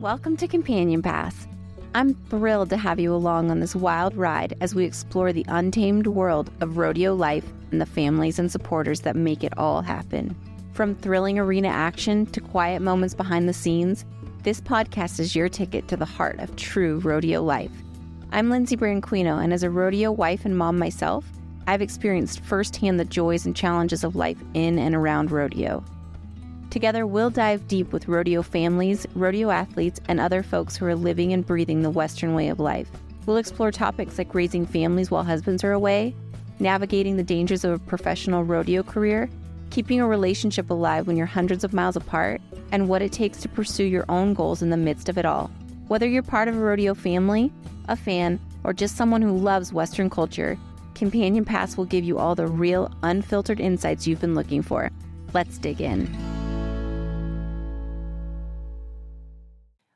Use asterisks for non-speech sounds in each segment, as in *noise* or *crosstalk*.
Welcome to Companion Pass. I'm thrilled to have you along on this wild ride as we explore the untamed world of rodeo life and the families and supporters that make it all happen. From thrilling arena action to quiet moments behind the scenes, this podcast is your ticket to the heart of true rodeo life. I'm Lindsey Branquinho, and as a rodeo wife and mom myself, I've experienced firsthand the joys and challenges of life in and around rodeo. Together, we'll dive deep with rodeo families, rodeo athletes, and other folks who are living and breathing the Western way of life. We'll explore topics like raising families while husbands are away, navigating the dangers of a professional rodeo career, keeping a relationship alive when you're hundreds of miles apart, and what it takes to pursue your own goals in the midst of it all. Whether you're part of a rodeo family, a fan, or just someone who loves Western culture, Companion Pass will give you all the real, unfiltered insights you've been looking for. Let's dig in.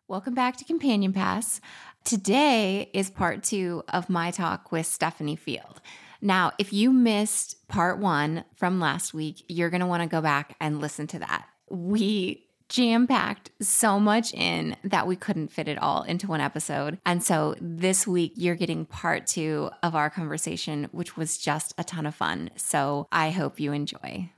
Welcome back to Companion Pass. Today is part two of my talk with Stephanie Feild. Now, if you missed part one from last week, you're going to want to go back and listen to that. We jam packed so much in that we couldn't fit it all into one episode. And so this week, you're getting part two of our conversation, which was just a ton of fun. So I hope you enjoy.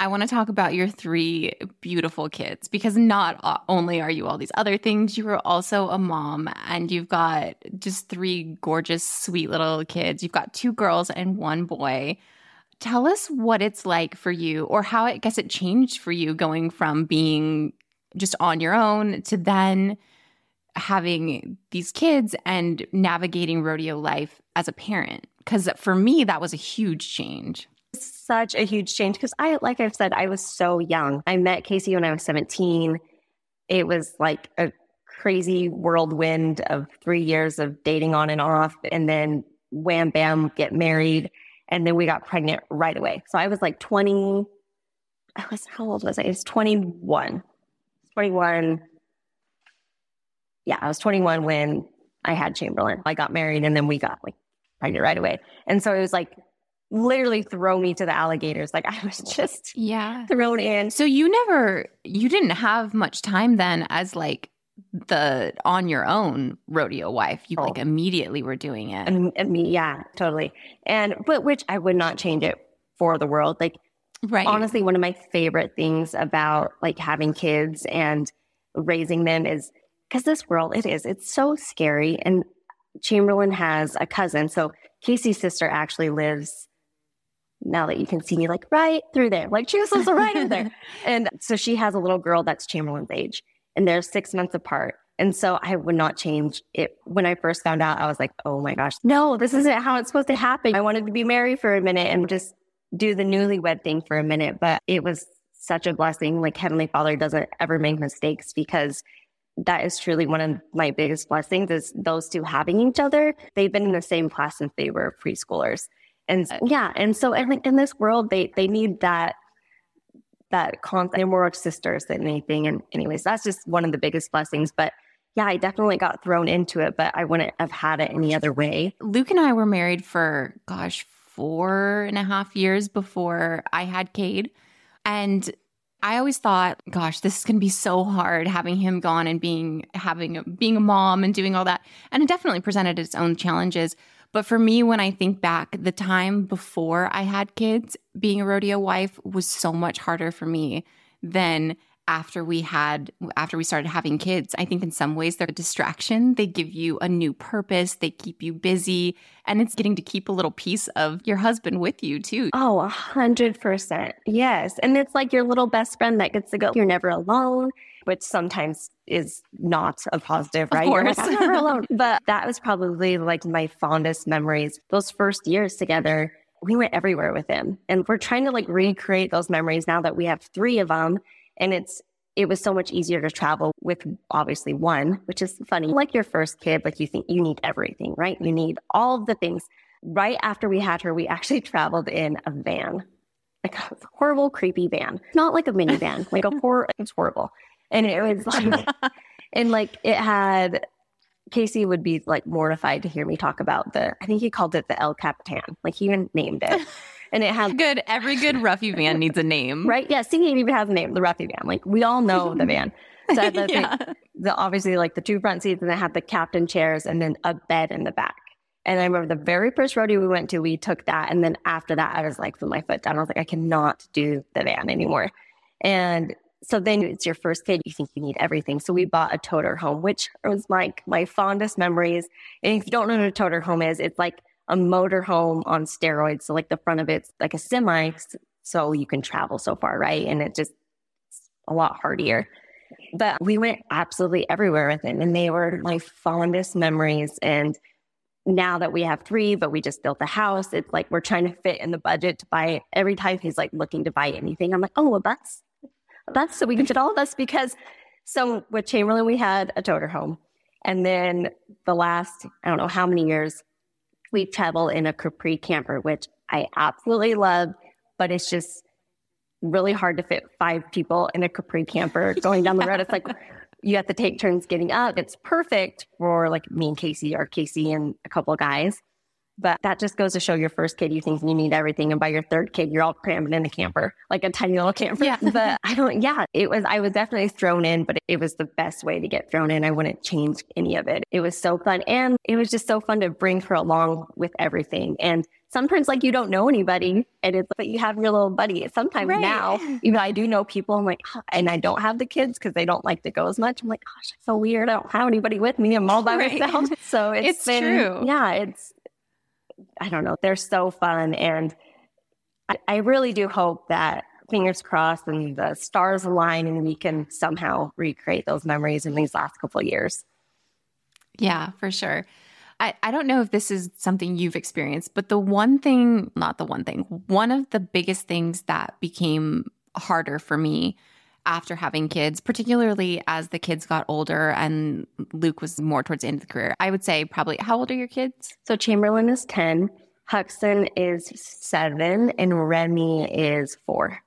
I want to talk about your three beautiful kids because not only are you all these other things, you are also a mom and you've got just three gorgeous, sweet little kids. You've got two girls and one boy. Tell us what it's like for you or how I guess it changed for you going from being just on your own to then having these kids and navigating rodeo life as a parent. Because for me, that was a huge change such a huge change because I, like I've said, I was so young. I met Kaycee when I was 17. It was like a crazy whirlwind of three years of dating on and off. And then wham, bam, get married. And then we got pregnant right away. So I was like 20. I was, how old was I? I was 21. 21. Yeah, I was 21 when I had Chamberlain. I got married and then we got like pregnant right away. And so it was like literally throw me to the alligators. Like I was just yeah thrown in. So you never you didn't have much time then as like the on your own rodeo wife. You oh. like immediately were doing it. And, and me, yeah, totally. And but which I would not change it for the world. Like right. honestly, one of my favorite things about like having kids and raising them is because this world it is it's so scary and Chamberlain has a cousin. So Kaycee's sister actually lives now that you can see me like right through there. Like she was right in there. *laughs* And so she has a little girl that's Chamberlain's age and they're six months apart. And so I would not change it. When I first found out, I was like, oh my gosh, no, this isn't how it's supposed to happen. I wanted to be married for a minute and just do the newlywed thing for a minute. But it was such a blessing. Like Heavenly Father doesn't ever make mistakes because that is truly one of my biggest blessings is those two having each other. They've been in the same class since they were preschoolers. And uh, yeah, and so I think in this world they they need that that constant. They're more sisters than anything. And anyways, that's just one of the biggest blessings. But yeah, I definitely got thrown into it, but I wouldn't have had it any other way. Luke and I were married for gosh four and a half years before I had Cade, and I always thought, gosh, this is going to be so hard having him gone and being having being a mom and doing all that. And it definitely presented its own challenges. But for me, when I think back, the time before I had kids, being a rodeo wife was so much harder for me than after we had after we started having kids. I think in some ways they're a distraction. They give you a new purpose. They keep you busy. And it's getting to keep a little piece of your husband with you too. Oh a hundred percent. Yes. And it's like your little best friend that gets to go. You're never alone which sometimes is not a positive, right? Of course. Like, I'm never alone. *laughs* But that was probably like my fondest memories. Those first years together, we went everywhere with him. And we're trying to like recreate those memories now that we have three of them. And it's, it was so much easier to travel with obviously one, which is funny. Like your first kid, like you think you need everything, right? You need all of the things. Right after we had her, we actually *laughs* traveled in a van, like a horrible, creepy van, not like a minivan, like a *laughs* horror. It's horrible and it was like, *laughs* and like it had Kaycee would be like mortified to hear me talk about the. I think he called it the El Capitan. Like he even named it. And it had good. Every good Ruffy van needs a name, *laughs* right? Yeah, see, it even has a name, the Ruffy van. Like we all know the van. So the *laughs* yeah. the obviously like the two front seats and they had the captain chairs and then a bed in the back. And I remember the very first rodeo we went to, we took that. And then after that, I was like, put my foot down. I was like, I cannot do the van anymore. And so then it's your first kid. You think you need everything. So we bought a toter home, which was like my fondest memories. And if you don't know what a toter home is, it's like a motor home on steroids. So like the front of it's like a semi, so you can travel so far, right? And it just a lot hardier. But we went absolutely everywhere with it, and they were my fondest memories. And now that we have three, but we just built a house, it's like we're trying to fit in the budget to buy every time he's like looking to buy anything. I'm like, oh, a bus, bus, so we can fit all of us because. So with Chamberlain, we had a toter home, and then the last I don't know how many years we travel in a Capri camper, which I absolutely love, but it's just really hard to fit five people in a Capri camper *laughs* going down the road. It's like you have to take turns getting up. It's perfect for like me and Kaycee or Kaycee and a couple of guys. But that just goes to show your first kid, you think you need everything. And by your third kid, you're all crammed in a camper, like a tiny little camper. Yeah. *laughs* but I don't, yeah, it was, I was definitely thrown in, but it was the best way to get thrown in. I wouldn't change any of it. It was so fun. And it was just so fun to bring her along with everything. And sometimes like you don't know anybody and it's but you have your little buddy sometimes right. now *laughs* even i do know people i'm like and i don't have the kids because they don't like to go as much i'm like gosh it's so weird i don't have anybody with me i'm all by *laughs* right. myself so it's, it's been, true yeah it's I don't know, they're so fun. And I, I really do hope that fingers crossed and the stars align and we can somehow recreate those memories in these last couple of years. Yeah, for sure. I, I don't know if this is something you've experienced, but the one thing, not the one thing, one of the biggest things that became harder for me after having kids, particularly as the kids got older and Luke was more towards the end of the career. I would say probably, how old are your kids? So Chamberlain is 10, Huxton is seven, and Remy is four.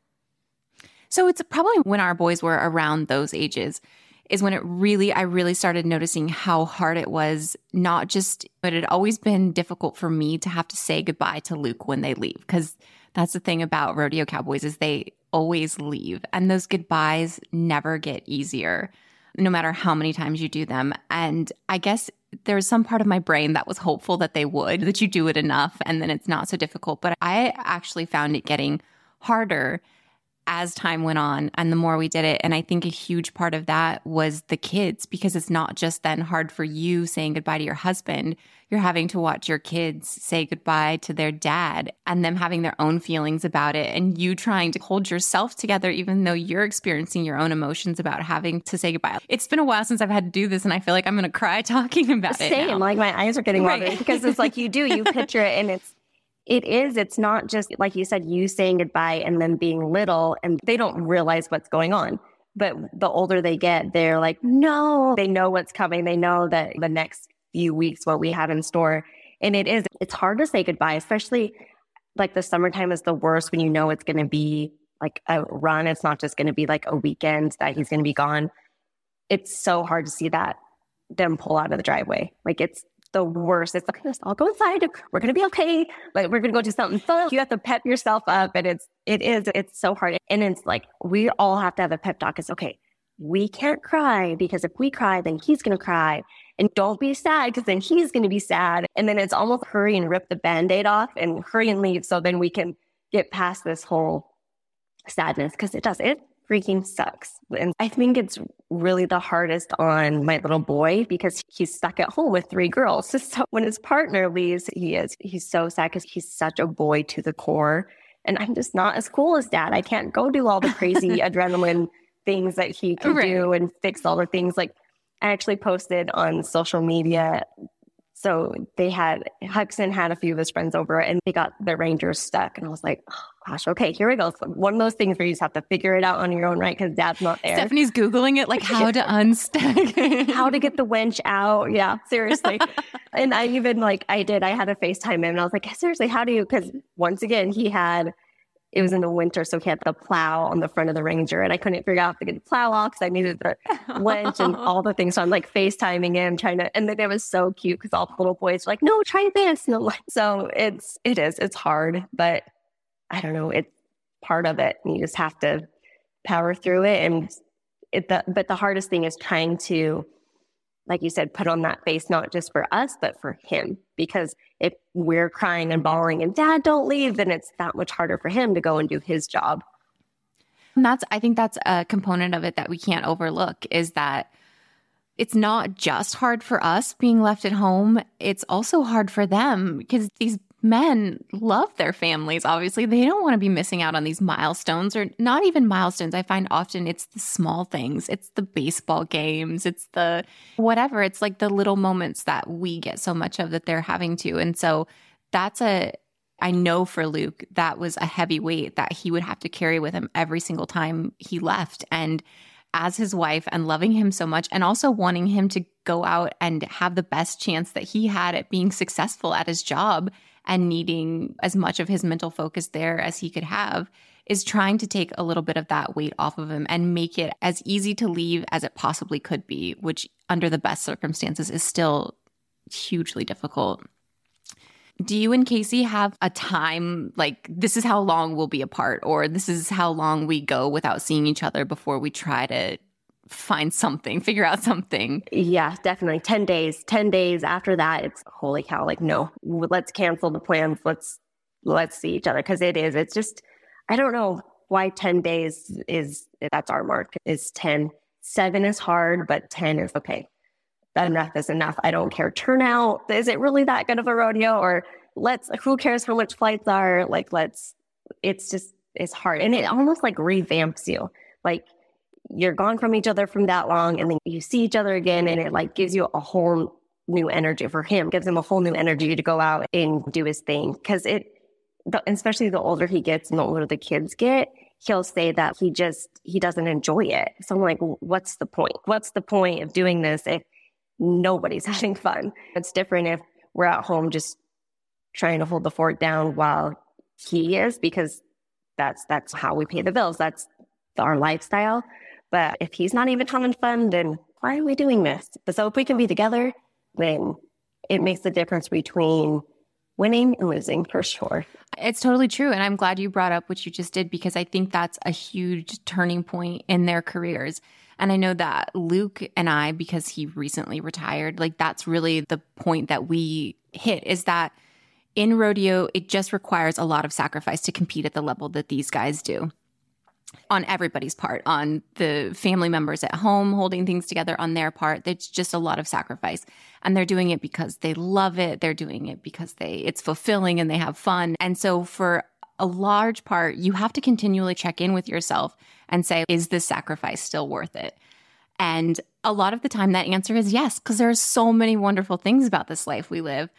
So it's probably when our boys were around those ages is when it really, I really started noticing how hard it was, not just, but it had always been difficult for me to have to say goodbye to Luke when they leave. Cause that's the thing about rodeo cowboys is they always leave and those goodbyes never get easier no matter how many times you do them. And I guess there's some part of my brain that was hopeful that they would, that you do it enough and then it's not so difficult. But I actually found it getting harder as time went on and the more we did it. And I think a huge part of that was the kids because it's not just then hard for you saying goodbye to your husband. You're having to watch your kids say goodbye to their dad and them having their own feelings about it. And you trying to hold yourself together, even though you're experiencing your own emotions about having to say goodbye. It's been a while since I've had to do this. And I feel like I'm going to cry *laughs* talking about Same. it. Same. Like my eyes are getting watery right. because it's like you do, you picture it and it's, it is. It's not just, like you said, you saying goodbye and them being little and they don't realize what's going on. But the older they get, they're like, no, they know what's coming. They know that the next few weeks, what we have in store. And it is, it's hard to say goodbye, especially like the summertime is the worst when you know it's going to be like a run. It's not just going to be like a weekend that he's going to be gone. It's so hard to see that them pull out of the driveway. Like it's the worst. It's like, let's all go inside. We're to be okay. Like we're to go do something fun. You have to pep yourself up and it's, it is, it's so hard. And it's like, we all have to have a pep talk. It's okay. We can't cry because if we cry, then he's to cry and don't be sad because then he's to be sad. And then it's almost hurry and rip the band-aid off and hurry and leave. So then we can get past this whole sadness because it does. It freaking sucks. And I think it's really the hardest on my little boy because he's stuck at home with three girls. *laughs* So when his partner leaves, he is, he's so sad because he's such a boy to the core. And I'm just not as cool as dad. I can't go do all the crazy *laughs* adrenaline things that he can right. do and fix all the things. Like I actually posted on social media so they had Huxon had a few of his friends over and they got the Rangers stuck. And I was like, oh, gosh, okay, here we go. So one of those things where you just have to figure it out on your own, right? Because dad's not there. Stephanie's Googling it, like how to *laughs* unstuck, how to get the winch out. Yeah, seriously. *laughs* and I even like, I did, I had a FaceTime him and I was like, seriously, how do you? Because once again, he had it was in the winter, so he had the plow on the front of the Ranger, and I couldn't figure out how to get the plow off because I needed the winch and all the things. So I'm like FaceTiming him, trying to, and then it was so cute because all the little boys were like, "No, try this." No, so it's it is it's hard, but I don't know, it's part of it. And you just have to power through it, and it, the, but the hardest thing is trying to, like you said, put on that face, not just for us, but for him. Because if we're crying and bawling and dad, don't leave, then it's that much harder for him to go and do his job. And that's, I think that's a component of it that we can't overlook is that it's not just hard for us being left at home. It's also hard for them because these men love their families. Obviously, they don't want to be missing out on these milestones or not even milestones. I find often it's the small things, it's the baseball games, it's the whatever. It's like the little moments that we get so much of that they're having to. And so that's a, I know for Luke, that was a heavy weight that he would have to carry with him every single time he left. And as his wife and loving him so much and also wanting him to go out and have the best chance that he had at being successful at his job and needing as much of his mental focus there as he could have is trying to take a little bit of that weight off of him and make it as easy to leave as it possibly could be, which under the best circumstances is still hugely difficult. Do you and Kaycee have a time like this is how long we'll be apart, or this is how long we go without seeing each other before we try to find something, figure out something. Yeah, definitely. 10 days. 10 days after that, it's holy cow, like no, let's cancel the plans. Let's let's see each other cuz it is it's just I don't know why 10 days is that's our mark is 10. 7 is hard, but 10 is okay. Enough is enough. I don't care. Turnout. Is it really that good of a rodeo or let's who cares how much flights are? Like let's it's just it's hard and it almost like revamps you. Like you're gone from each other from that long and then you see each other again and it like gives you a whole new energy for him, gives him a whole new energy to go out and do his thing. Cause it, especially the older he gets and the older the kids get, he'll say that he just, he doesn't enjoy it. So I'm like, what's the point? What's the point of doing this if nobody's *laughs* having fun? It's different if we're at home just trying to hold the fort down while he is because that's, that's how we pay the bills. That's our lifestyle. But if he's not even having fun, then why are we doing this? But so if we can be together, then it makes the difference between winning and losing for sure. It's totally true. And I'm glad you brought up what you just did because I think that's a huge turning point in their careers. And I know that Luke and I, because he recently retired, like that's really the point that we hit is that in rodeo, it just requires a lot of sacrifice to compete at the level that these guys do on everybody's part, on the family members at home holding things together on their part. It's just a lot of sacrifice. And they're doing it because they love it. They're doing it because they it's fulfilling and they have fun. And so for a large part, you have to continually check in with yourself and say, is this sacrifice still worth it? And a lot of the time that answer is yes, because there are so many wonderful things about this life we live.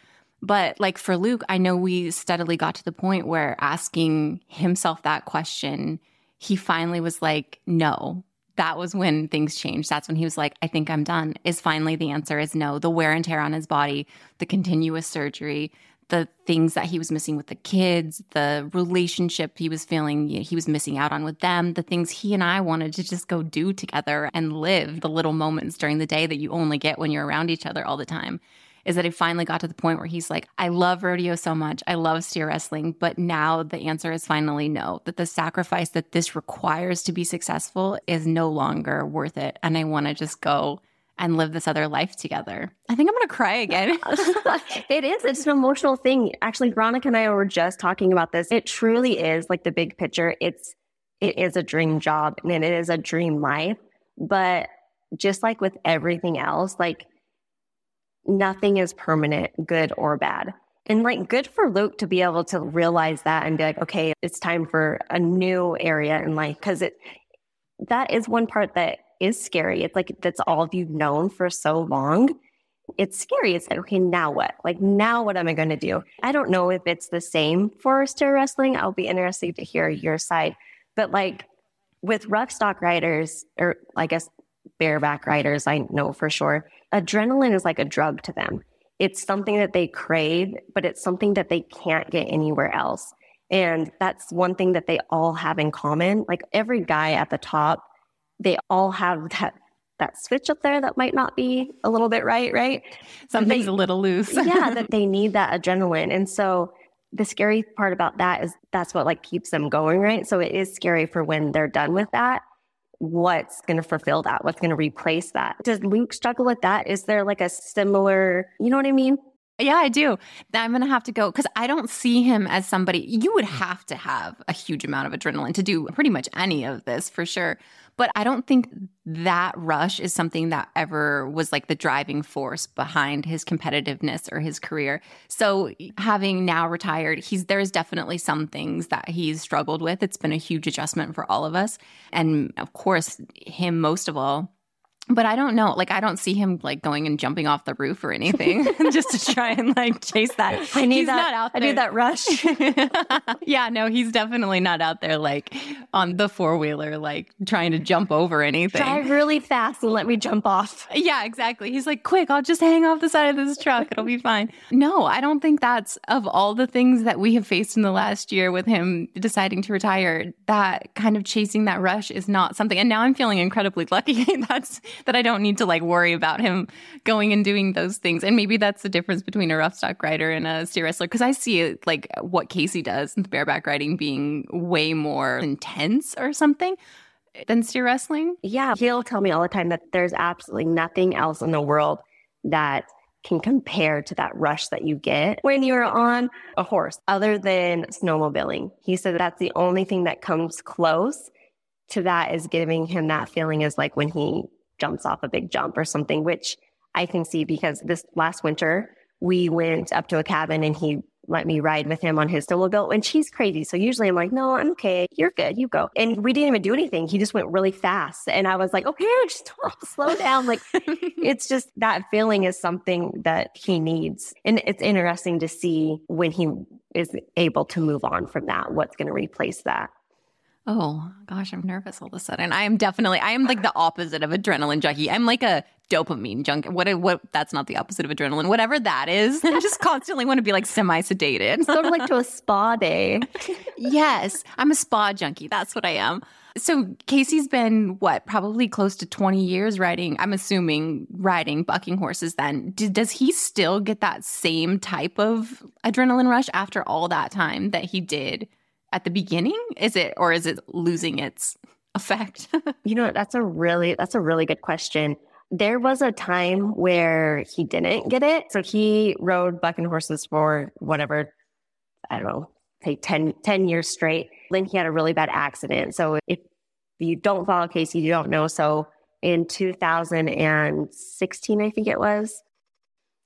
But like for Luke, I know we steadily got to the point where asking himself that question he finally was like, no. That was when things changed. That's when he was like, I think I'm done. Is finally the answer is no. The wear and tear on his body, the continuous surgery, the things that he was missing with the kids, the relationship he was feeling he was missing out on with them, the things he and I wanted to just go do together and live the little moments during the day that you only get when you're around each other all the time is that he finally got to the point where he's like, I love rodeo so much. I love steer wrestling. But now the answer is finally no, that the sacrifice that this requires to be successful is no longer worth it. And I want to just go and live this other life together. I think I'm going to cry again. *laughs* it is. It's an emotional thing. Actually, Veronica and I were just talking about this. It truly is like the big picture. It's, it is a dream job and it is a dream life. But just like with everything else, like nothing is permanent, good or bad. And like good for Luke to be able to realize that and be like, okay, it's time for a new area in life. Cause it, that is one part that is scary. It's like, that's all you've known for so long. It's scary. It's like, okay, now what? Like, now what am I going to do? I don't know if it's the same for steer wrestling. I'll be interested to hear your side. But like with rough stock riders, or I guess bareback riders, I know for sure, adrenaline is like a drug to them. It's something that they crave, but it's something that they can't get anywhere else. And that's one thing that they all have in common. Like every guy at the top, they all have that that switch up there that might not be a little bit right, right? Something's they, a little loose. *laughs* yeah, that *laughs* they need that adrenaline. And so the scary part about that is that's what like keeps them going, right? So it is scary for when they're done with that what's going to fulfill that? What's going to replace that? Does Luke struggle with that? Is there like a similar, you know what I mean? Yeah, I do. I'm going to have to go because I don't see him as somebody you would have to have a huge amount of adrenaline to do pretty much any of this for sure. But I don't think that rush is something that ever was like the driving force behind his competitiveness or his career. So having now retired, he's there's definitely some things that he's struggled with. It's been a huge adjustment for all of us. And of course, him most of all but I don't know. Like, I don't see him like going and jumping off the roof or anything *laughs* just to try and like chase that. *laughs* I need he's that. Not out there. I need that rush. *laughs* yeah, no, he's definitely not out there like on the four wheeler, like trying to jump over anything. Drive really fast and let me jump off. Yeah, exactly. He's like, quick, I'll just hang off the side of this truck. It'll be fine. No, I don't think that's of all the things that we have faced in the last year with him deciding to retire, that kind of chasing that rush is not something. And now I'm feeling incredibly lucky. that's that I don't need to like worry about him going and doing those things. And maybe that's the difference between a rough stock rider and a steer wrestler because I see it like what Kaycee does in the bareback riding being way more intense or something than steer wrestling. Yeah, he'll tell me all the time that there's absolutely nothing else in the world that can compare to that rush that you get when you're on a horse other than snowmobiling. He said that's the only thing that comes close to that is giving him that feeling is like when he jumps off a big jump or something, which I can see because this last winter we went up to a cabin and he let me ride with him on his snowmobile and she's crazy. So usually I'm like, no, I'm okay. You're good. You go. And we didn't even do anything. He just went really fast. And I was like, okay, *laughs* just slow down. Like *laughs* it's just that feeling is something that he needs. And it's interesting to see when he is able to move on from that, what's going to replace that. Oh gosh, I'm nervous all of a sudden. I am definitely I am like the opposite of adrenaline junkie. I'm like a dopamine junkie. What what that's not the opposite of adrenaline. Whatever that is. I just *laughs* constantly want to be like semi sedated. Sort of like to a spa day. *laughs* yes. I'm a spa junkie. That's what I am. So Kaycee's been what, probably close to 20 years riding, I'm assuming riding bucking horses then. does he still get that same type of adrenaline rush after all that time that he did at the beginning? Is it or is it losing its effect? *laughs* you know, that's a really that's a really good question. There was a time where he didn't get it. So he rode bucking horses for whatever, I don't know, take 10, 10 years straight. Then he had a really bad accident. So if you don't follow Kaycee, you don't know. So in 2016, I think it was,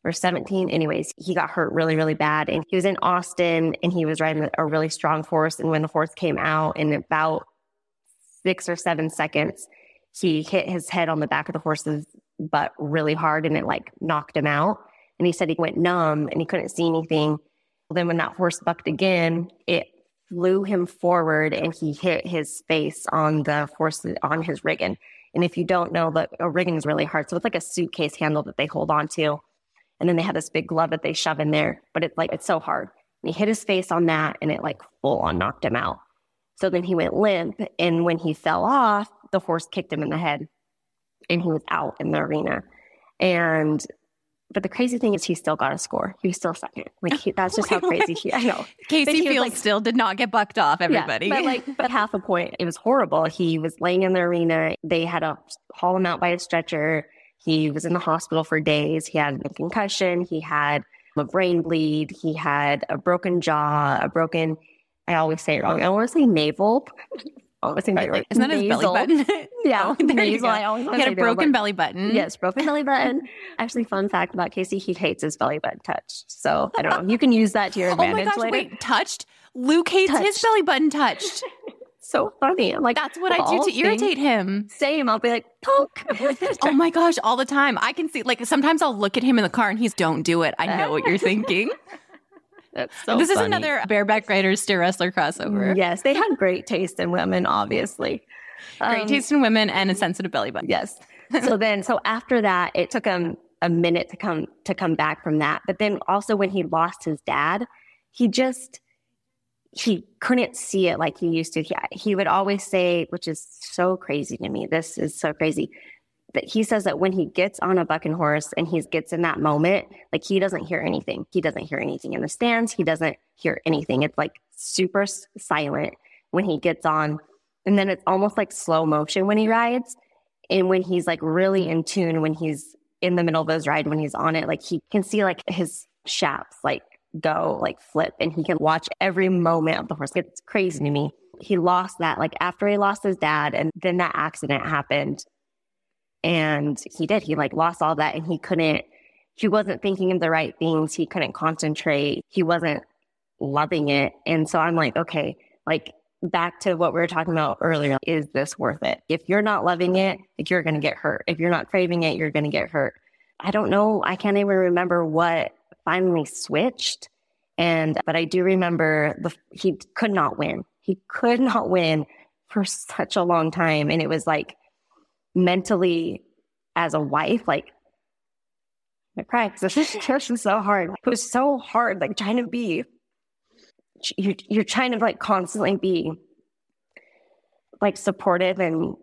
or 17. Anyways, he got hurt really, really bad. And he was in Austin and he was riding a really strong horse. And when the horse came out in about six or seven seconds, he hit his head on the back of the horse's butt really hard and it like knocked him out. And he said he went numb and he couldn't see anything. Then when that horse bucked again, it flew him forward and he hit his face on the horse on his rigging. And if you don't know, that a rigging is really hard. So it's like a suitcase handle that they hold on to. And then they have this big glove that they shove in there, but it's like, it's so hard. And he hit his face on that and it like full on knocked him out. So then he went limp. And when he fell off, the horse kicked him in the head and he was out in the arena. And, but the crazy thing is he still got a score. He was still second. Like he, that's just how *laughs* crazy he, I know. Kaycee Feild like, still did not get bucked off everybody. Yeah, but like, but half a point. It was horrible. He was laying in the arena. They had to haul him out by a stretcher. He was in the hospital for days. He had a concussion. He had a brain bleed. He had a broken jaw, a broken, I always say it wrong. I always say navel. I always say right. Isn't that his belly button? *laughs* yeah. *laughs* Oh, *laughs* nasal. I always he had a broken belly button. Yes, broken belly button. Actually, fun fact about Kaycee, he hates his belly button touched. So I don't know. You can use that to your advantage oh my gosh, later. Wait, touched? Luke hates touched. his belly button touched so funny. I'm like, that's what I do to irritate him. Same. I'll be like, poke. *laughs* oh my gosh, all the time. I can see, like, sometimes I'll look at him in the car and he's, don't do it. I know what you're *laughs* thinking. That's so funny. This funny. is another bareback riders steer wrestler crossover. Yes, they had great taste in women, obviously. Great um, taste in women and a sensitive belly button. Yes. *laughs* so then, so after that, it took him a minute to come to come back from that. But then also when he lost his dad, he just he couldn't see it like he used to. He, he would always say, which is so crazy to me. This is so crazy that he says that when he gets on a bucking horse and he gets in that moment, like he doesn't hear anything. He doesn't hear anything in the stands. He doesn't hear anything. It's like super silent when he gets on And then it's almost like slow motion when he rides. And when he's like really in tune, when he's in the middle of his ride, when he's on it, like he can see like his shafts like go, like flip, and he can watch every moment of the horse. It's crazy to me. He lost that like after he lost his dad, and then that accident happened. And he did, he like lost all that and he couldn't, he wasn't thinking of the right things. He couldn't concentrate. He wasn't loving it. And so I'm like, okay, like back to what we were talking about earlier, is this worth it? If you're not loving it, like you're going to get hurt. If you're not craving it, you're going to get hurt. I don't know. I can't even remember what finally switched. And, but I do remember the, he could not win. He could not win for such a long time. And it was like mentally as a wife, like I cry because this *laughs* is so hard. It was so hard, like trying to be you're, you're trying to like constantly be like supportive and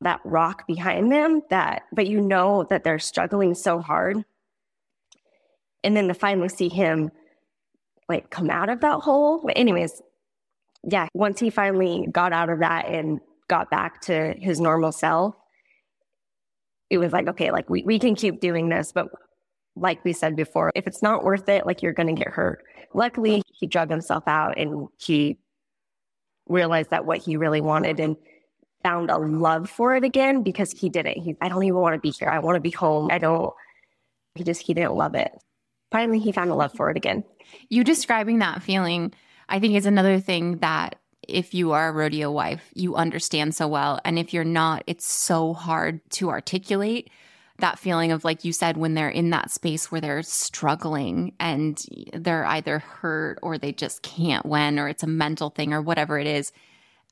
that rock behind them that but you know that they're struggling so hard and then to finally see him like come out of that hole but anyways yeah once he finally got out of that and got back to his normal self it was like okay like we, we can keep doing this but like we said before, if it's not worth it, like you're to get hurt. Luckily, he drug himself out and he realized that what he really wanted and found a love for it again because he didn't. He, I don't even want to be here. I want to be home. I don't, he just, he didn't love it. Finally, he found a love for it again. You describing that feeling, I think, is another thing that if you are a rodeo wife, you understand so well. And if you're not, it's so hard to articulate that feeling of, like you said, when they're in that space where they're struggling and they're either hurt or they just can't win or it's a mental thing or whatever it is.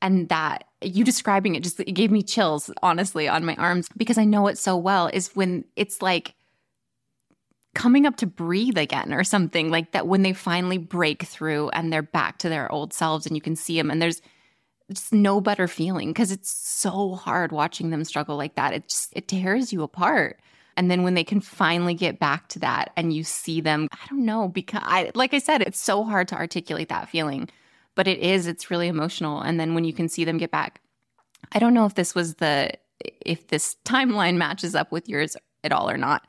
And that you describing it just it gave me chills, honestly, on my arms because I know it so well is when it's like coming up to breathe again or something like that when they finally break through and they're back to their old selves and you can see them and there's just no better feeling because it's so hard watching them struggle like that. It just it tears you apart. And then when they can finally get back to that and you see them, I don't know, because I like I said, it's so hard to articulate that feeling. But it is, it's really emotional. And then when you can see them get back, I don't know if this was the if this timeline matches up with yours at all or not.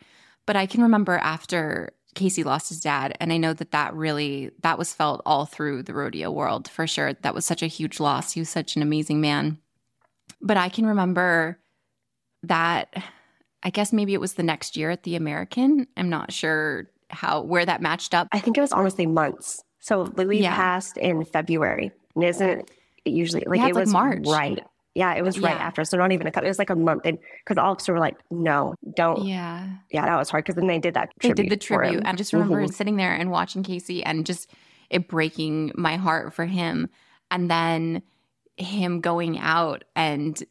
But I can remember after Kaycee lost his dad. And I know that that really, that was felt all through the rodeo world for sure. That was such a huge loss. He was such an amazing man. But I can remember that, I guess maybe it was the next year at the American. I'm not sure how, where that matched up. I think it was honestly months. So Lewis yeah. passed in February. And isn't it usually like yeah, it was March. right yeah, it was right yeah. after. So not even a couple. It was like a month. Because all of us were like, no, don't. Yeah. Yeah, that was hard because then they did that. Tribute. They did the tribute. I just remember mm-hmm. sitting there and watching Kaycee and just it breaking my heart for him. And then him going out and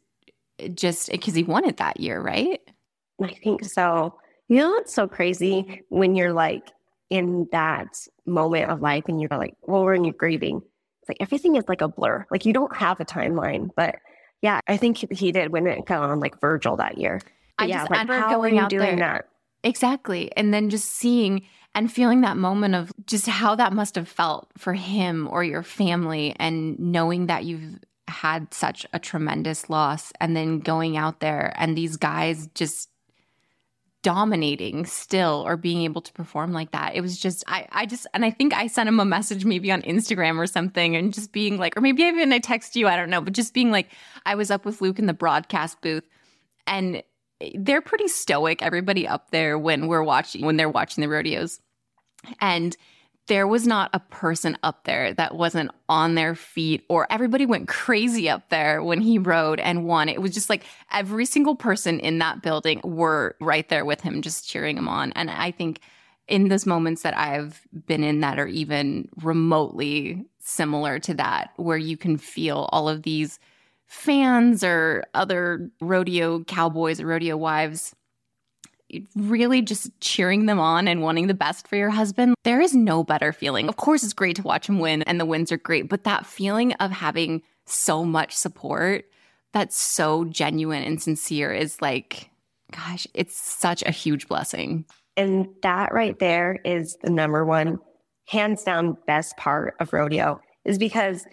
just because he won it that year, right? I think so. You know, it's so crazy when you're like in that moment of life and you're like, well, when you're grieving, it's like everything is like a blur. Like you don't have a timeline, but yeah, I think he did win it on like Virgil that year. But I yeah, just like, how going are you doing there. that? Exactly. And then just seeing and feeling that moment of just how that must have felt for him or your family and knowing that you've had such a tremendous loss and then going out there and these guys just dominating still or being able to perform like that. It was just I I just and I think I sent him a message maybe on Instagram or something and just being like or maybe even I text you, I don't know, but just being like I was up with Luke in the broadcast booth and they're pretty stoic everybody up there when we're watching when they're watching the rodeos. And there was not a person up there that wasn't on their feet or everybody went crazy up there when he rode and won. It was just like every single person in that building were right there with him, just cheering him on. And I think in those moments that I've been in that are even remotely similar to that, where you can feel all of these fans or other rodeo cowboys or rodeo wives really just cheering them on and wanting the best for your husband, there is no better feeling. Of course, it's great to watch him win and the wins are great, but that feeling of having so much support that's so genuine and sincere is like, gosh, it's such a huge blessing. And that right there is the number one, hands down, best part of rodeo is because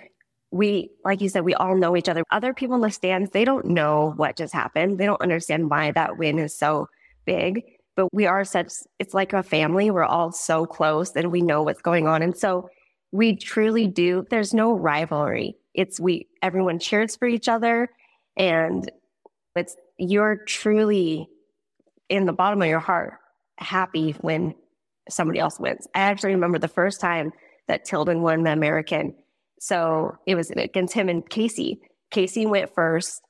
we, like you said, we all know each other. Other people in the stands, they don't know what just happened. They don't understand why that win is so big, but we are such, it's like a family. We're all so close and we know what's going on. And so we truly do, there's no rivalry. It's we, everyone cheers for each other and it's, you're truly in the bottom of your heart happy when somebody else wins. I actually remember the first time that Tilden won the American. So it was against him and Kaycee. Kaycee went first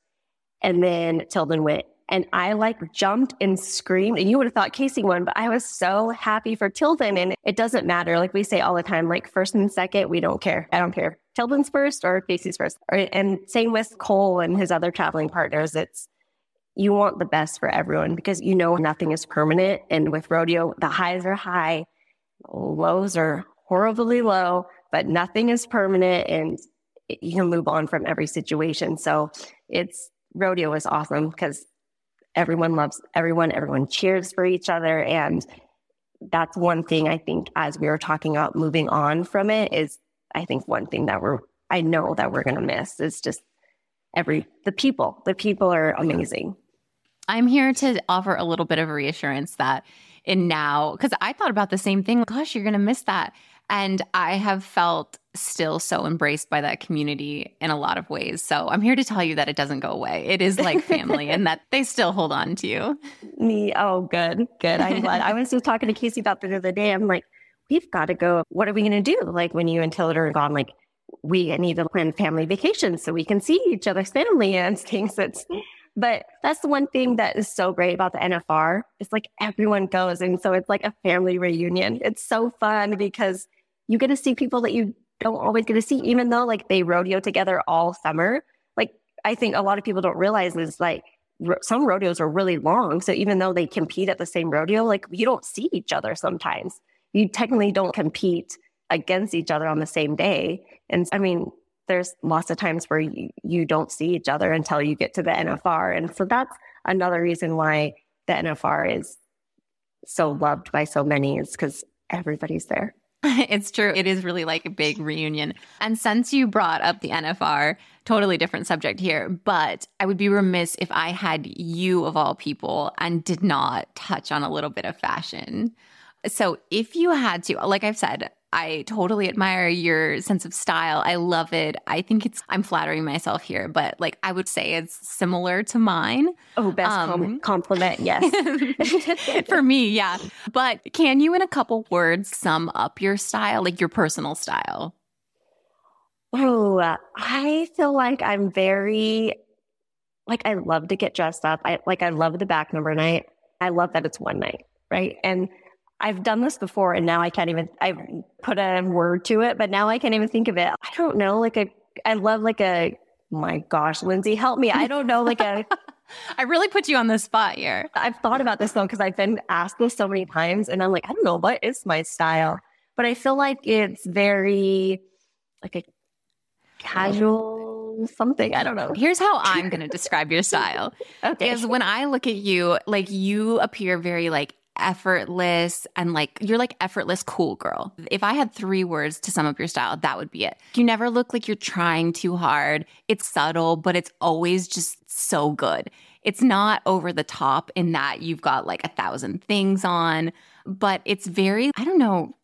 and then Tilden went. And I like jumped and screamed. And you would have thought Kaycee won, but I was so happy for Tilden. And it doesn't matter. Like we say all the time, like first and second, we don't care. I don't care. Tilden's first or Kaycee's first. And same with Cole and his other traveling partners. It's you want the best for everyone because you know nothing is permanent. And with rodeo, the highs are high, lows are horribly low, but nothing is permanent and you can move on from every situation. So it's rodeo is awesome because everyone loves everyone, everyone cheers for each other. And that's one thing I think as we were talking about moving on from it is I think one thing that we're I know that we're gonna miss is just every the people. The people are amazing. I'm here to offer a little bit of reassurance that in now, because I thought about the same thing. Gosh, you're going to miss that. And I have felt still so embraced by that community in a lot of ways. So I'm here to tell you that it doesn't go away. It is like family *laughs* and that they still hold on to you. Me, oh, good, good. I'm glad. I was just talking to Kaycee about the other day. I'm like, we've got to go. What are we going to do? Like when you and Tilda are gone, like we need to plan family vacations so we can see each other's family and things. That's but that's the one thing that is so great about the NFR. It's like everyone goes. And so it's like a family reunion. It's so fun because you get to see people that you don't always get to see, even though like they rodeo together all summer. Like I think a lot of people don't realize is like some rodeos are really long. So even though they compete at the same rodeo, like you don't see each other sometimes. You technically don't compete against each other on the same day. And I mean, there's lots of times where you, you don't see each other until you get to the NFR. And so that's another reason why the NFR is so loved by so many is because everybody's there. *laughs* It's true. It is really like a big reunion. And since you brought up the NFR, totally different subject here, but I would be remiss if I had you, of all people, and did not touch on a little bit of fashion. So, if you had to, like I've said, I totally admire your sense of style. I love it. I think it's, I'm flattering myself here, but like I would say it's similar to mine. Oh, best um, compliment. *laughs* Yes. *laughs* for me, yeah. But can you, in a couple words, sum up your style, like your personal style? Oh, I feel like I'm very, like, I love to get dressed up. I like, I love the back number night. I love that it's one night, right? And I've done this before and now I can't even, I've put a word to it, but now I can't even think of it. I don't know, like a, I love like a, my gosh, Lindsey, help me. I don't know, like a, *laughs* I really put you on the spot here. I've thought about this though, because I've been asked this so many times and I'm like, I don't know, what is my style? But I feel like it's very like a casual something. I don't know. Here's how I'm going to describe your style. *laughs* okay. Is when I look at you, like you appear very like effortless and like you're like effortless cool girl. If I had three words to sum up your style, that would be it. You never look like you're trying too hard. It's subtle, but it's always just so good. It's not over the top in that you've got like a thousand things on, but it's very, I don't know,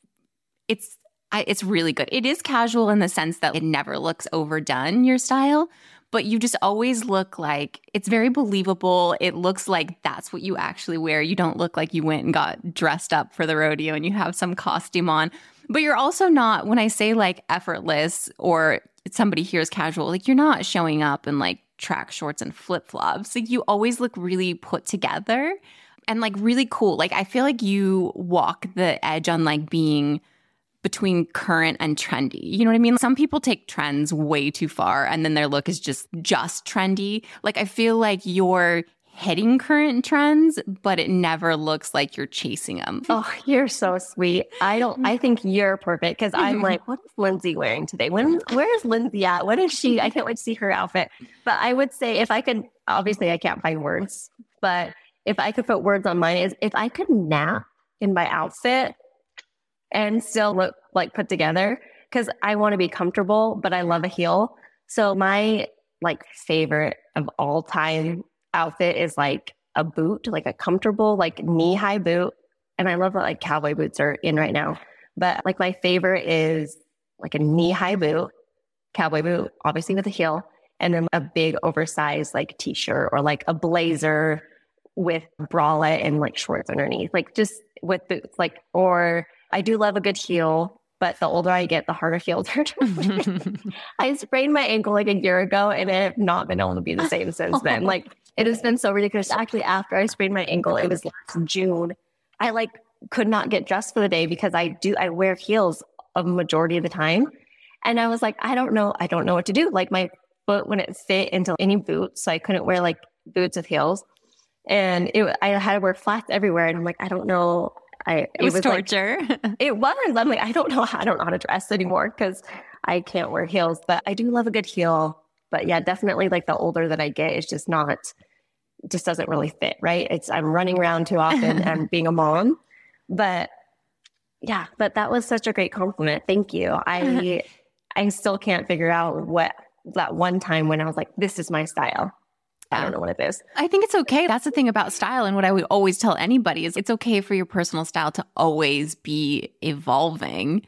it's I, it's really good. It is casual in the sense that it never looks overdone, your style, but you just always look like it's very believable. It looks like that's what you actually wear. You don't look like you went and got dressed up for the rodeo and you have some costume on. But you're also not, when I say like effortless or somebody here is casual, like you're not showing up in like track shorts and flip flops. Like you always look really put together and like really cool. Like I feel like you walk the edge on like being between current and trendy. You know what I mean? Some people take trends way too far and then their look is just just trendy. Like I feel like you're hitting current trends, but it never looks like you're chasing them. *laughs* Oh, you're so sweet. I don't I think you're perfect because I'm *laughs* like, what is Lindsey wearing today? When where's Lindsey at? What is she? I can't wait to see her outfit. But I would say if I could obviously I can't find words, but if I could put words on mine is if I could nap in my outfit, and still look like put together because I want to be comfortable, but I love a heel. So my like favorite of all time outfit is like a boot, like a comfortable, like knee high boot. And I love that like cowboy boots are in right now. But like my favorite is like a knee high boot, cowboy boot, obviously with a heel, and then a big oversized like t shirt or like a blazer with bralette and like shorts underneath, like just with boots. Like, or I do love a good heel, but the older I get, the harder heels are. *laughs* I sprained my ankle like a year ago and I have not been able to be the same *laughs* since then. Like, it has been so ridiculous. Actually, after I sprained my ankle, it was last June. I like could not get dressed for the day because I do, I wear heels a majority of the time. And I was like, I don't know. I don't know what to do. Like my foot wouldn't fit into any boots. So I couldn't wear like boots with heels. And it, I had to wear flats everywhere. And I'm like, I don't know. I, it, it was, was, torture. Like, *laughs* it was. I'm I don't know. I don't know how to dress anymore because I can't wear heels, but I do love a good heel. But yeah, definitely like the older that I get, it's just not, just doesn't really fit, right? It's, I'm running around too often *laughs* and being a mom. But yeah, but that was such a great compliment. Thank you. I, *laughs* I still can't figure out what that one time when I was like, this is my style. I don't know what it is. I think it's okay. That's the thing about style. And what I would always tell anybody is it's okay for your personal style to always be evolving,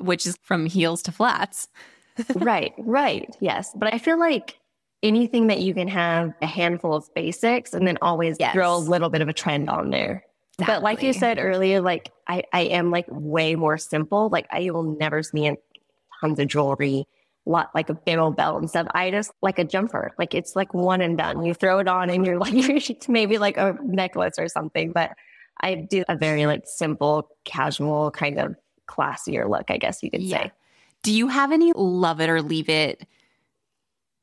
which is from heels to flats. *laughs* right, right. Yes. But I feel like anything that you can have a handful of basics and then always yes. throw a little bit of a trend on there. Exactly. But like you said earlier, like I, I am like way more simple. Like I will never see tons of jewelry lot like a big old belt and stuff. I just like a jumper. Like it's like one and done. You throw it on and you're like *laughs* maybe like a necklace or something. But I do a very like simple, casual kind of classier look, I guess you could yeah. say. Do you have any love it or leave it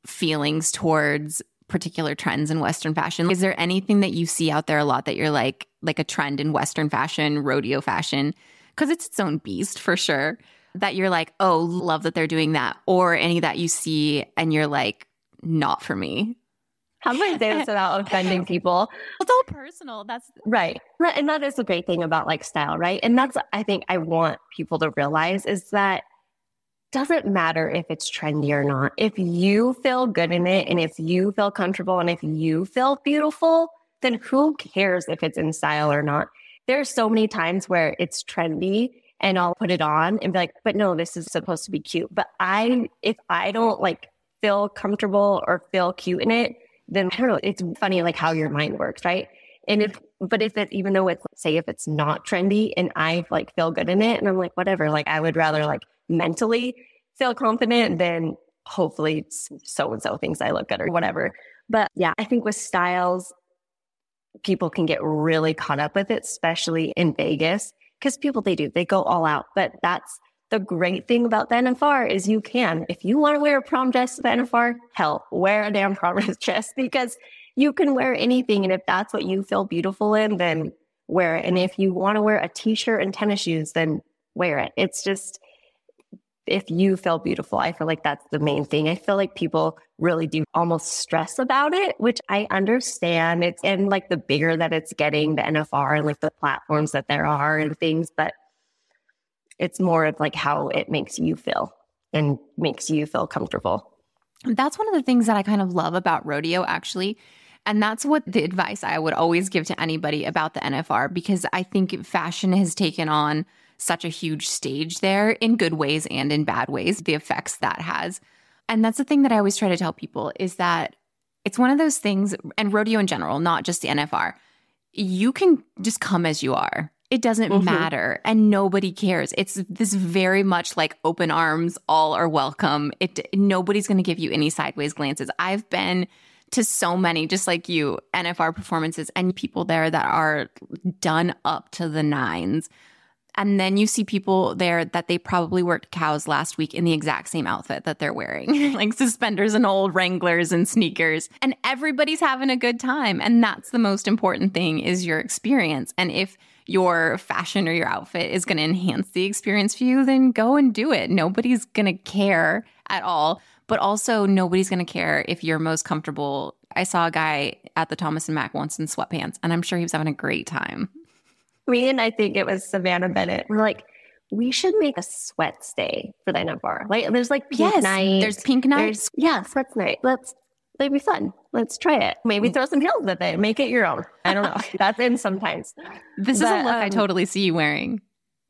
feelings towards particular trends in Western fashion? Is there anything that you see out there a lot that you're like, like a trend in Western fashion, rodeo fashion? Because it's its own beast for sure that you're like, oh, love that they're doing that, or any that you see and you're like, not for me? How do I say this without offending people? It's all personal. That's right. And that is the great thing about like style, right? And that's, I think I want people to realize is that doesn't matter if it's trendy or not. If you feel good in it and if you feel comfortable and if you feel beautiful, then who cares if it's in style or not? There's so many times where it's trendy and I'll put it on and be like, but no, this is supposed to be cute. But I, if I don't like feel comfortable or feel cute in it, then I don't know. It's funny like how your mind works, right? And if, but if it, even though it's, say, if it's not trendy and I like feel good in it and I'm like, whatever, like I would rather like mentally feel confident than hopefully so and so thinks I look good or whatever. But yeah, I think with styles, people can get really caught up with it, especially in Vegas because people they do they go all out but that's the great thing about the NFR is you can if you want to wear a prom dress to the NFR hell wear a damn prom *laughs* dress because you can wear anything and if that's what you feel beautiful in then wear it and if you want to wear a t-shirt and tennis shoes then wear it. It's just if you feel beautiful, I feel like that's the main thing. I feel like people really do almost stress about it, which I understand. It's and like the bigger that it's getting, the NFR and like the platforms that there are and things, but it's more of like how it makes you feel and makes you feel comfortable. That's one of the things that I kind of love about rodeo, actually. And that's what the advice I would always give to anybody about the NFR, because I think fashion has taken on such a huge stage there in good ways and in bad ways, the effects that has. And that's the thing that I always try to tell people is that it's one of those things, and rodeo in general, not just the NFR, you can just come as you are. It doesn't mm-hmm. matter and nobody cares. It's this very much like open arms, all are welcome. It nobody's going to give you any sideways glances. I've been to so many just like you NFR performances and people there that are done up to the nines and then you see people there that they probably worked cows last week in the exact same outfit that they're wearing, *laughs* like suspenders and old Wranglers and sneakers. And everybody's having a good time. And that's the most important thing is your experience. And if your fashion or your outfit is going to enhance the experience for you, then go and do it. Nobody's going to care at all. But also, nobody's going to care if you're most comfortable. I saw a guy at the Thomas and Mack once in sweatpants, and I'm sure he was having a great time me and I think it was Savannah Bennett. We're like, we should make a sweat stay for the NFR. Like there's like pink yes, night. There's pink night. There's, yeah, sweat night. Let's it'd be fun. Let's try it. Maybe throw some heels at it. Make it your own. I don't know. *laughs* That's in sometimes. This but, is a look um, I totally see you wearing.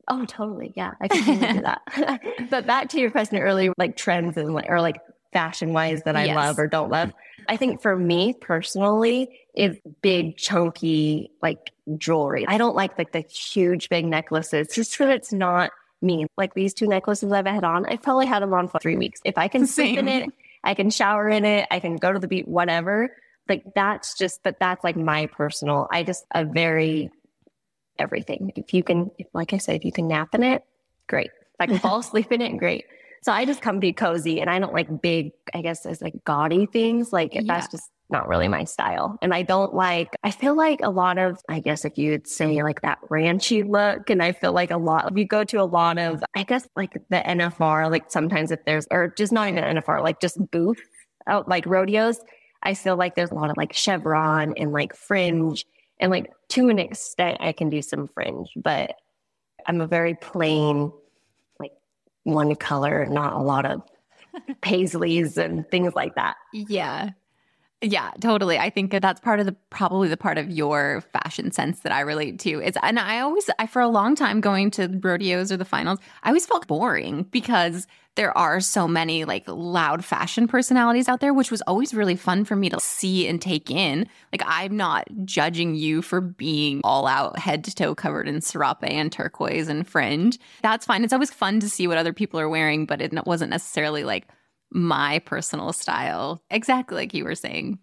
Oh, totally. Yeah, I can do that. *laughs* but back to your question earlier, like trends and or like fashion wise that I yes. love or don't love. I think for me personally, is big chunky like jewelry. I don't like like the huge big necklaces just because it's not me. Like these two necklaces I've had on, I've probably had them on for three weeks. If I can sleep in it, I can shower in it, I can go to the beach, whatever. Like that's just, but that's like my personal, I just a very everything. If you can, if, like I said, if you can nap in it, great. If I can fall asleep in it, great. So I just come be cozy and I don't like big, I guess, as like gaudy things. Like yeah. that's just not really my style. And I don't like, I feel like a lot of, I guess if you'd say like that ranchy look, and I feel like a lot, if you go to a lot of, I guess like the NFR, like sometimes if there's, or just not even NFR, like just booth out like rodeos, I feel like there's a lot of like chevron and like fringe. And like to an extent, I can do some fringe, but I'm a very plain one color, not a lot of *laughs* paisleys and things like that. Yeah. Yeah, totally. I think that's part of the probably the part of your fashion sense that I relate to. Is and I always I for a long time going to rodeos or the finals, I always felt boring because there are so many like loud fashion personalities out there, which was always really fun for me to see and take in. Like I'm not judging you for being all out head to toe covered in serape and turquoise and fringe. That's fine. It's always fun to see what other people are wearing, but it wasn't necessarily like my personal style. Exactly like you were saying.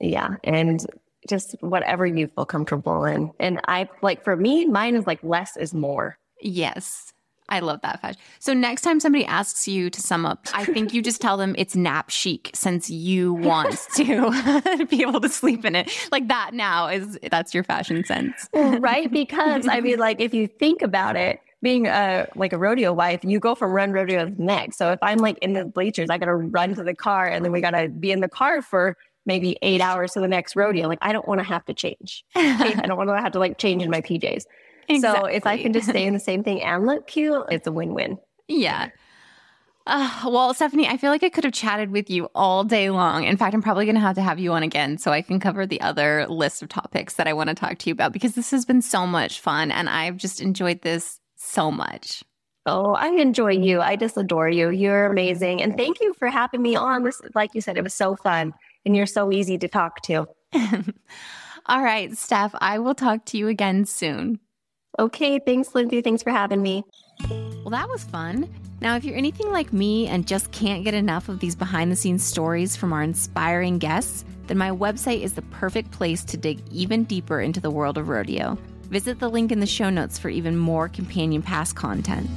Yeah. And just whatever you feel comfortable in. And I like for me, mine is like less is more. Yes. I love that fashion. So next time somebody asks you to sum up, I think you just tell them it's nap chic since you want *laughs* to *laughs* be able to sleep in it. Like that now is that's your fashion sense. right? Because I mean like if you think about it, being a like a rodeo wife, you go from run rodeo to the next. So if I'm like in the bleachers, I gotta run to the car and then we gotta be in the car for maybe eight hours to the next rodeo. Like I don't want to have to change. *laughs* I don't want to have to like change in my PJs. Exactly. So if I can just stay in the same thing and look cute, it's a win-win. Yeah. Uh, well, Stephanie, I feel like I could have chatted with you all day long. In fact, I'm probably going to have to have you on again so I can cover the other list of topics that I want to talk to you about because this has been so much fun and I've just enjoyed this so much. Oh, I enjoy you. I just adore you. You're amazing. And thank you for having me on. This, like you said, it was so fun and you're so easy to talk to. *laughs* All right, Steph, I will talk to you again soon. Okay. Thanks, Lindsey. Thanks for having me. Well, that was fun. Now, if you're anything like me and just can't get enough of these behind the scenes stories from our inspiring guests, then my website is the perfect place to dig even deeper into the world of rodeo. Visit the link in the show notes for even more companion pass content.